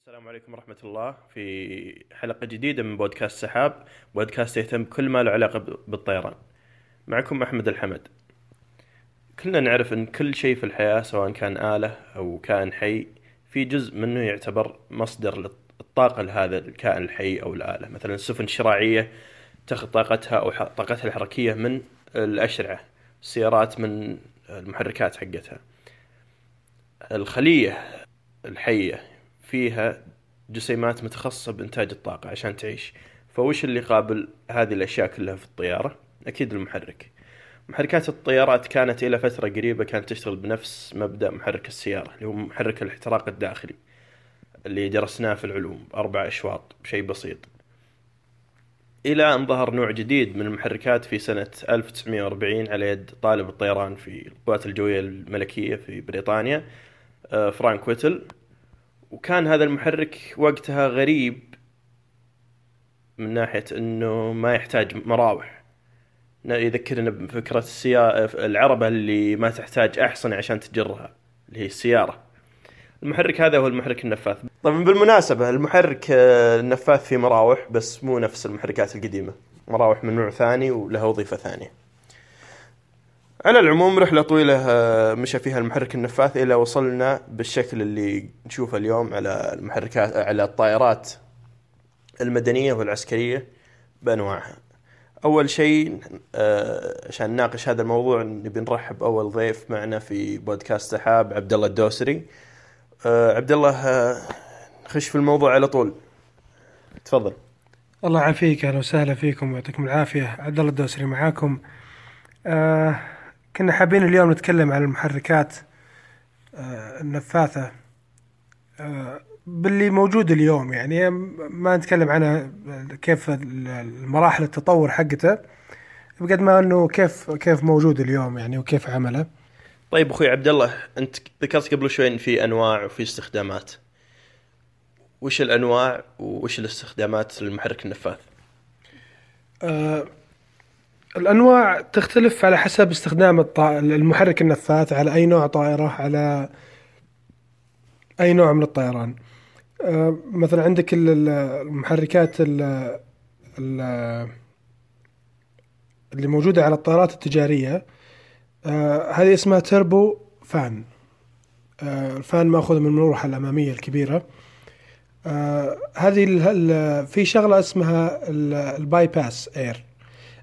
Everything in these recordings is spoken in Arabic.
السلام عليكم ورحمة الله. في حلقة جديدة من بودكاست سحاب. بودكاست يهتم بكل ما له علاقة بالطيران. معكم أحمد الحمد. كلنا نعرف أن كل شيء في الحياة سواء كان آلة أو كائن حي في جزء منه يعتبر مصدر للطاقة لهذا الكائن الحي أو الآلة. مثلا السفن الشراعية تاخذ طاقتها أو طاقتها الحركية من الأشرعة السيارات من المحركات حقتها. الخلية الحية فيها جسيمات متخصصة بإنتاج الطاقة عشان تعيش. فوش اللي قابل هذه الأشياء كلها في الطيارة؟ أكيد المحرك. محركات الطيارات كانت إلى فترة قريبة كانت تشتغل بنفس مبدأ محرك السيارة اللي هو محرك الاحتراق الداخلي اللي درسناه في العلوم بأربع أشواط بشيء بسيط. إلى أن ظهر نوع جديد من المحركات في سنة 1940 على يد طالب الطيران في القوات الجوية الملكية في بريطانيا آه، فرانك ويتل. وكان هذا المحرك وقتها غريب من ناحية إنه ما يحتاج مراوح. يذكرنا بفكرة السيارة العربة اللي ما تحتاج أحصنة عشان تجرها اللي هي السيارة. المحرك هذا هو المحرك النفاث. طبعا بالمناسبة المحرك آه، النفاث فيه مراوح بس مو نفس المحركات القديمة. مراوح من نوع ثاني ولها وظيفة ثانية. على العموم رحلة طويلة آه، مشى فيها المحرك النفاث إلى وصلنا بالشكل اللي نشوفه اليوم على المحركات على الطائرات المدنية والعسكرية بأنواعها. أول شيء آه، عشان نناقش هذا الموضوع نبي نرحب أول ضيف معنا في بودكاست سحاب عبد الله الدوسري. عبد الله نخش في الموضوع على طول. تفضل. الله يعافيك أهلا وسهلا فيكم ويعطيكم العافية. عبد الله الدوسري معاكم. آه كنا حابين اليوم نتكلم عن المحركات آه النفاثة آه باللي موجود اليوم. يعني ما نتكلم عنها كيف المراحل التطور حقته بقد ما إنه كيف كيف موجود اليوم يعني وكيف عمله. طيب أخوي عبد الله أنت ذكرت قبل شوي إن في أنواع وفي استخدامات. وش الأنواع وش الاستخدامات للمحرك النفاث؟ آه، الأنواع تختلف على حسب استخدام الط- المحرك النفاث على أي نوع طائرة على أي نوع من الطيران. آه، مثلا عندك ال- ال- المحركات ال- ال- اللي موجودة على الطائرات التجارية. آه، هذه اسمها تربو فان آه، الفان ماخوذ من المروحة الأمامية الكبيرة. هذه ال- ال- في شغلة اسمها ال- ال bypass air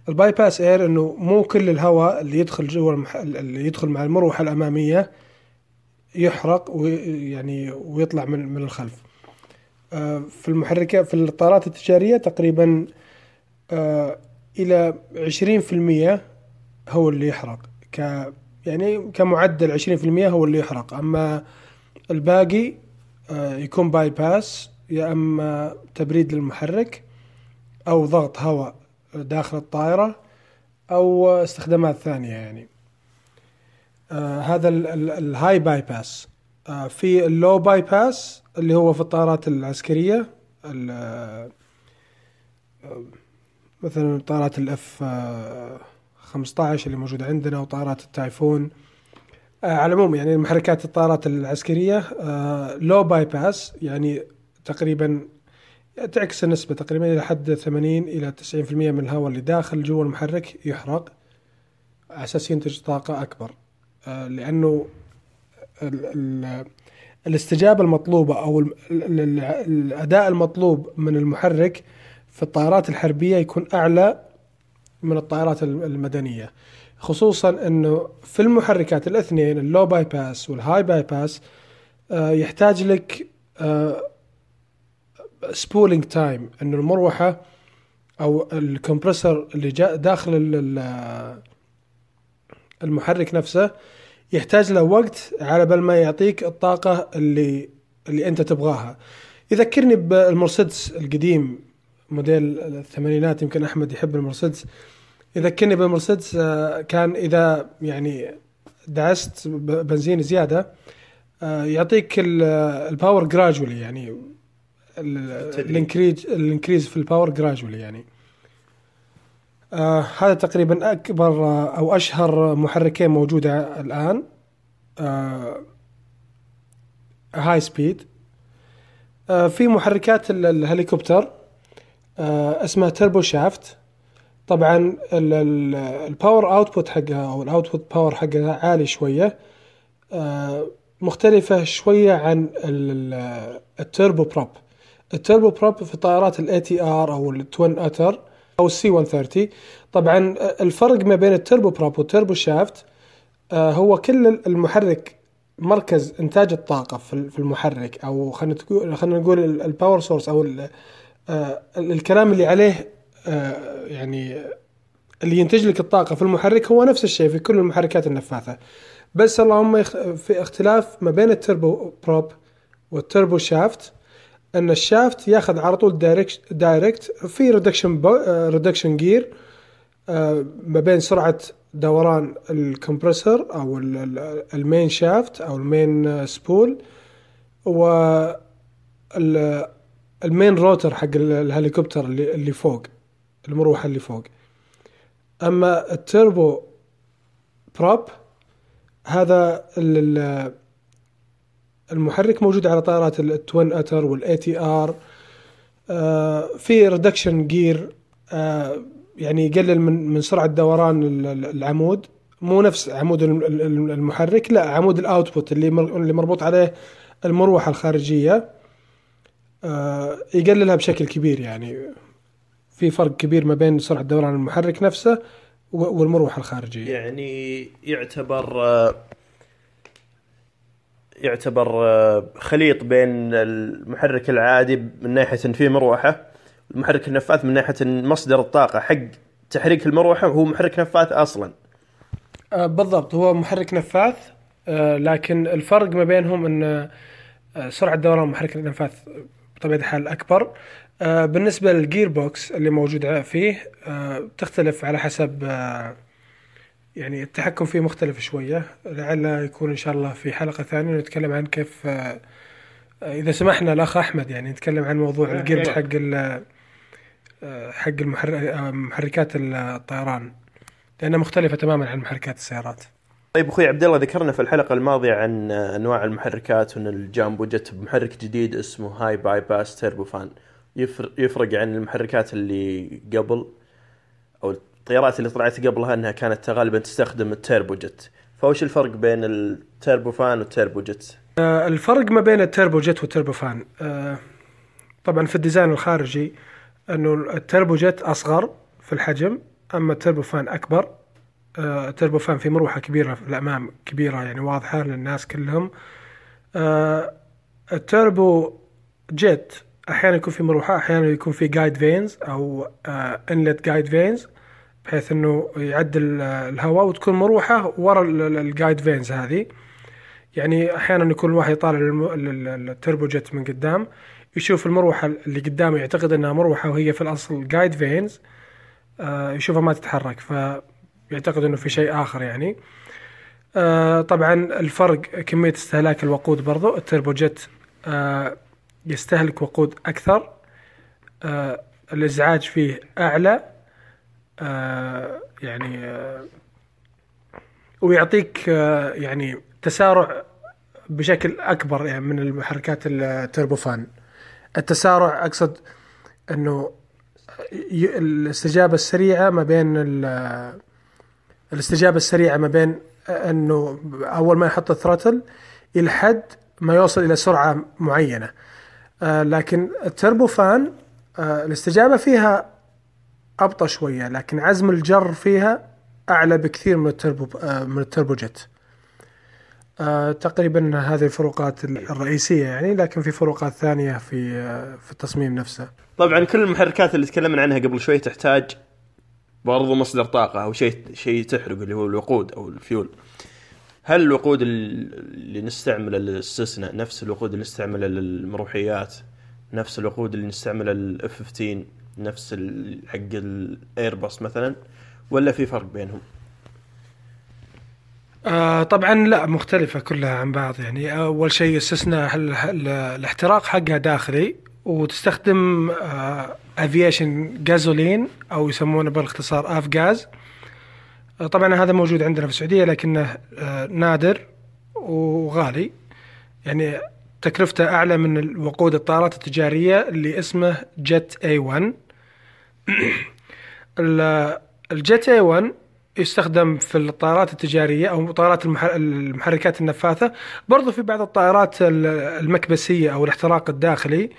ال bypass air إنه مو كل الهواء اللي يدخل جوا. اللي يدخل مع المروحة الأمامية يحرق ويعني ويطلع من من الخلف. آه في المحركات في الطائرات التجارية تقريبا آه إلى 20% هو اللي يحرق. ك يعني كمعدل 20% هو اللي يحرق. أما الباقي آه، يكون bypass يا أما تبريد للمحرك أو ضغط هواء داخل الطائرة أو استخدامات ثانية يعني. آه هذا ال- ال- ال high bypass آه في ال low bypass اللي هو في الطائرات العسكرية ال- آه، مثلا طائرات ال F 15 اللي موجودة عندنا وطائرات التايفون. آه، على العموم يعني محركات الطائرات العسكرية low bypass يعني تقريبا تعكس النسبة تقريبا إلى حد 80 إلى 90% من الهواء اللي داخل جوا المحرك يحرق على أساس ينتج طاقة أكبر. آه، لأنه ال ال الاستجابة المطلوبة أو ال ال ال الأداء المطلوب من المحرك في الطائرات الحربية يكون أعلى من الطائرات المدنية. خصوصا إنه في المحركات الاثنين ال low bypass وال high bypass آه، يحتاج لك spooling time إنه المروحة أو ال compressor اللي جاء داخل ال- ال- المحرك نفسه يحتاج له وقت على بال ما يعطيك الطاقة اللي اللي أنت تبغاها يذكرني بالمرسيدس القديم موديل الثمانينات يمكن أحمد يحب المرسيدس يذكرني بالمرسيدس آه، كان إذا يعني دعست بنزين زيادة آه، يعطيك ال- ال power gradually يعني. ال increase ال increase في ال power gradually يعني. آه هذا تقريبا أكبر أو أشهر محركين موجودة الآن. آه high speed آه في محركات ال- الهليكوبتر آه اسمها turboshaft طبعا ال- ال- ال power output حقها أو ال output power حقها عالي شوية. آه مختلفة شوية عن ال- ال- ال turboprop ال turboprop في طائرات ال ATR أو ال Twin Otter أو ال C 130 طبعا الفرق ما بين ال turboprop وال turboshaft آه، هو كل المحرك مركز إنتاج الطاقة في المحرك أو خلينا خلينا نقول ال- ال power source أو آه، ال- الكلام اللي عليه آه، يعني اللي ينتج لك الطاقة في المحرك هو نفس الشيء في كل المحركات النفاثة. بس اللهم في اختلاف ما بين ال turboprop وال turboshaft أن ال shaft ياخذ على طول direct direct في reduction reduction gear ما بين سرعة دوران ال compressor أو ال- ال- ال main shaft أو ال main spool و ال- ال main rotor حق ال- الهليكوبتر اللي فوق المروحة اللي فوق. أما ال turboprop هذا المحرك موجود على طائرات ال- ال Twin Otter وال ATR في reduction gear يعني يقلل من من سرعة دوران ال- ال- العمود. مو نفس عمود ال- ال- ال- المحرك لا عمود ال output اللي اللي مربوط عليه المروحة الخارجية آه، يقللها بشكل كبير يعني. في فرق كبير ما بين سرعة دوران المحرك نفسه والمروحة الخارجية. يعني يعتبر آه، يعتبر آه، خليط بين المحرك العادي من ناحية ان فيه مروحة المحرك النفاث من ناحية مصدر الطاقة حق تحريك المروحة هو محرك نفاث أصلا. آه، بالضبط هو محرك نفاث آه، لكن الفرق ما بينهم إن سرعة دوران محرك النفاث بطبيعة الحال أكبر. بالنسبة للجير بوكس اللي موجود فيه تختلف على حسب يعني التحكم فيه مختلف شوية. لعل يكون إن شاء الله في حلقة ثانية نتكلم عن كيف آه، إذا سمحنا الأخ أحمد يعني نتكلم عن موضوع يلا. حق ال- آه، حق آه، محركات الطيران لأنها مختلفة تماما عن محركات السيارات. طيب أخوي عبد الله ذكرنا في الحلقة الماضية عن انواع المحركات وإن ال jumbo jet بمحرك جديد اسمه high bypass turbofan. يفرق, يفرق عن المحركات اللي قبل أو الطيارات اللي طلعت قبلها إنها كانت غالبا تستخدم التيربو جت فوش الفرق بين ال turbofan وال turbojet آه، الفرق ما بين ال turbojet وال turbofan. آه، طبعا في ال design الخارجي إنه ال turbojet أصغر في الحجم أما ال turbofan أكبر. آه، ال turbofan في مروحة كبيرة في الأمام كبيرة يعني واضحة للناس كلهم. ال turbojet أحيانا يكون في مروحة أحيانا يكون في guide vanes أو inlet guide vanes بحيث إنه يعدل الهواء وتكون مروحة ورا ال guide vanes هذه. يعني أحيانا يكون الواحد يطالع للم- لل- ال turbojet من قدام يشوف المروحة اللي قدامه يعتقد إنها مروحة وهي في الأصل guide vanes آه يشوفها ما تتحرك فيعتقد إنه في شيء آخر يعني. آه طبعا الفرق كمية استهلاك الوقود برضو ال turbojet آه يستهلك وقود أكثر الإزعاج فيه أعلى. آه يعني آه ويعطيك آه يعني تسارع بشكل أكبر يعني من المحركات التربوفان. التسارع أقصد أنه الاستجابة السريعة ما بين ال- الاستجابة السريعة ما بين أنه أول ما يحط الثروتل إلى حد ما يوصل إلى سرعة معينة. آه، لكن التربوفان آه، الاستجابة فيها أبطأ شوية لكن عزم الجر فيها أعلى بكثير من التربو من التربو جيت. آه، تقريبا هذه الفروقات الرئيسية يعني لكن في فروقات ثانية في آه، في التصميم نفسه. طبعا كل المحركات اللي تكلمنا عنها قبل شوي تحتاج برضو مصدر طاقة أو شيء شيء تحرق اللي هو الوقود أو الفيول. هل الوقود اللي نستعمله للسسنا نفس الوقود اللي نستعمله للمروحيات نفس الوقود اللي نستعمله لل F 15 نفس حق الايرباص مثلا ولا في فرق بينهم؟ آه طبعا لا مختلفة كلها عن بعض. يعني أول شيء ال- الاحتراق حقها داخلي وتستخدم aviation gasoline أو يسمونه بالاختصار avgas آه، طبعا هذا موجود عندنا في السعودية لكنه آه، نادر وغالي. يعني تكلفته أعلى من وقود الطائرات التجارية اللي اسمه Jet A 1 ال Jet A 1 يستخدم في الطائرات التجارية أو طائرات المح- المحركات النفاثة. برضو في بعض الطائرات ال- المكبسية أو الاحتراق الداخلي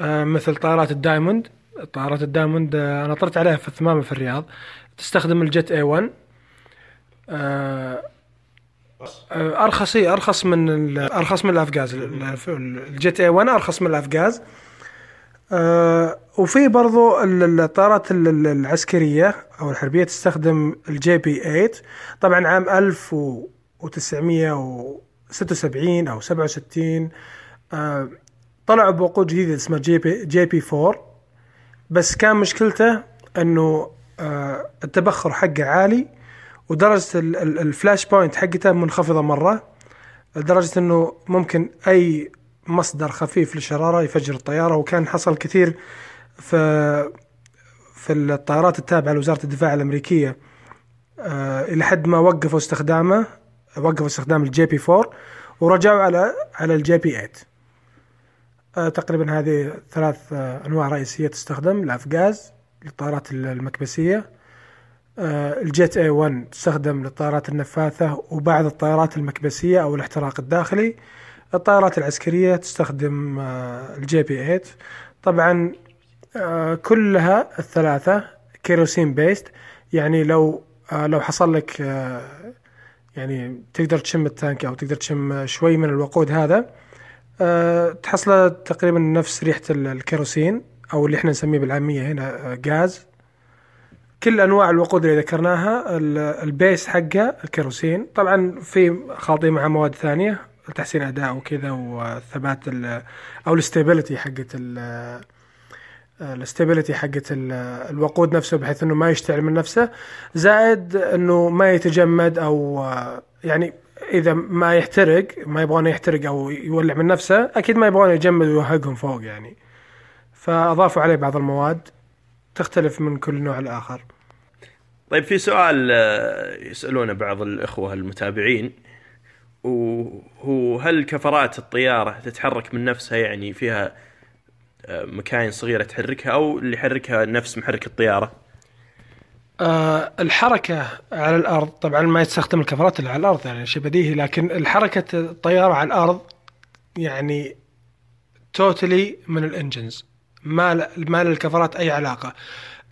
آه، مثل طائرات الدايموند. طائرات الدايموند آه، أنا طرت عليها في الثمامة في الرياض. تستخدم ال Jet A 1 آه، ارخص إيه، أرخص من أرخص من ال avgas. ال- ال- ال Jet A 1 أرخص من ال avgas. آه، وفي برضو ال- ال- الطائرات ال- ال- العسكرية أو الحربية تستخدم ال JP 8 طبعا عام 1976 أو 67 آه، طلعوا بوقود جديدة اسمها JP JP 4 بس كان مشكلته إنه آه، التبخر حقه عالي ودرجة ال- ال- ال flash point حقته منخفضة مرة لدرجة إنه ممكن أي مصدر خفيف للشرارة يفجر الطيارة وكان حصل كثير في في الطائرات التابعة لوزارة الدفاع الأمريكية. آه، إلى حد ما وقفوا استخدامه وقفوا استخدام ال JP 4 ورجعوا على على ال JP 8 آه، تقريبا هذه ثلاث أنواع رئيسية تستخدم ال avgas للطائرات المكبسية. آه، ال Jet A 1 تستخدم للطائرات النفاثة وبعض الطائرات المكبسية أو الاحتراق الداخلي. الطائرات العسكرية تستخدم آه، ال JP 8 طبعا آه، كلها الثلاثة kerosene based يعني لو آه، لو حصل لك يعني تقدر تشم ال tank أو تقدر تشم شوي من الوقود هذا تحصله تقريبا نفس ريحة ال- الكيروسين أو اللي إحنا نسميه بالعامية هنا غاز. كل أنواع الوقود اللي ذكرناها ال- ال base حقه الكيروسين. طبعا في خالطين مع مواد ثانية. لتحسين أداء وكذا والثبات ال- أو ال stability حقت ال- ال stability حقت ال- الوقود نفسه بحيث إنه ما يشتعل من نفسه. زائد إنه ما يتجمد أو يعني إذا ما يحترق ما يبغونه يحترق أو يولع من نفسه أكيد ما يبغونه يجمد ويوهقهم فوق يعني. فأضافوا عليه بعض المواد تختلف من كل نوع لآخر. طيب في سؤال آه، يسألونه بعض الإخوة المتابعين. وهو هل كفرات الطيارة تتحرك من نفسها يعني فيها آه، مكاين صغيرة تحركها أو اللي يحركها نفس محرك الطيارة؟ آه الحركة على الأرض طبعا ما يستخدم الكفرات اللي على الأرض يعني شيء بديهي لكن الحركة الطيارة على الأرض يعني توتالي من الإنجنز ما ما للكفرات أي علاقة.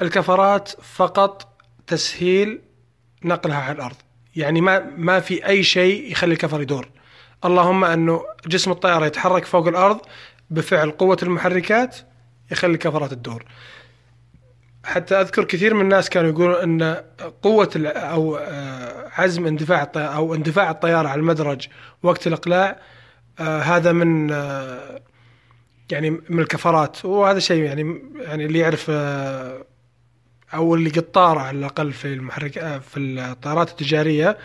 الكفرات فقط تسهيل نقلها على الأرض. يعني ما ما في أي شيء يخلي الكفر يدور. اللهم أنه جسم الطيارة يتحرك فوق الأرض بفعل قوة المحركات يخلي الكفرات تدور. حتى أذكر كثير من الناس كانوا يقولون أن قوة أو آه، عزم اندفاع أو اندفاع الطيارة على المدرج وقت الإقلاع آه، هذا من آه، يعني من الكفرات. وهذا شيء يعني يعني اللي يعرف أو اللي قد طار على الأقل في المحرك آه، في الطائرات التجارية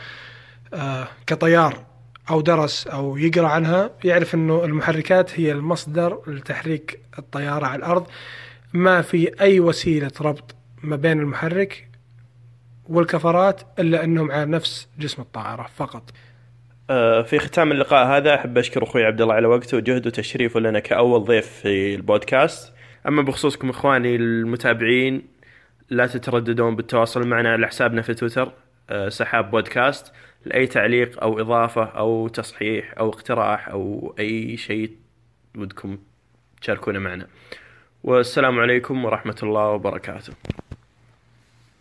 آه، كطيار أو درس أو يقرأ عنها يعرف إنه المحركات هي المصدر لتحريك الطيارة على الأرض ما في أي وسيلة ربط ما بين المحرك والكفرات إلا إنهم على نفس جسم الطائرة فقط. آه، في ختام اللقاء هذا أحب أشكر أخوي عبد الله على وقته وجهده وتشريفه لنا كأول ضيف في البودكاست أما بخصوصكم إخواني المتابعين لا تترددون بالتواصل معنا على حسابنا في تويتر آه، سحاب بودكاست لأي تعليق أو إضافة أو تصحيح أو اقتراح أو أي شيء ودكم تشاركونا معنا. والسلام عليكم ورحمة الله وبركاته.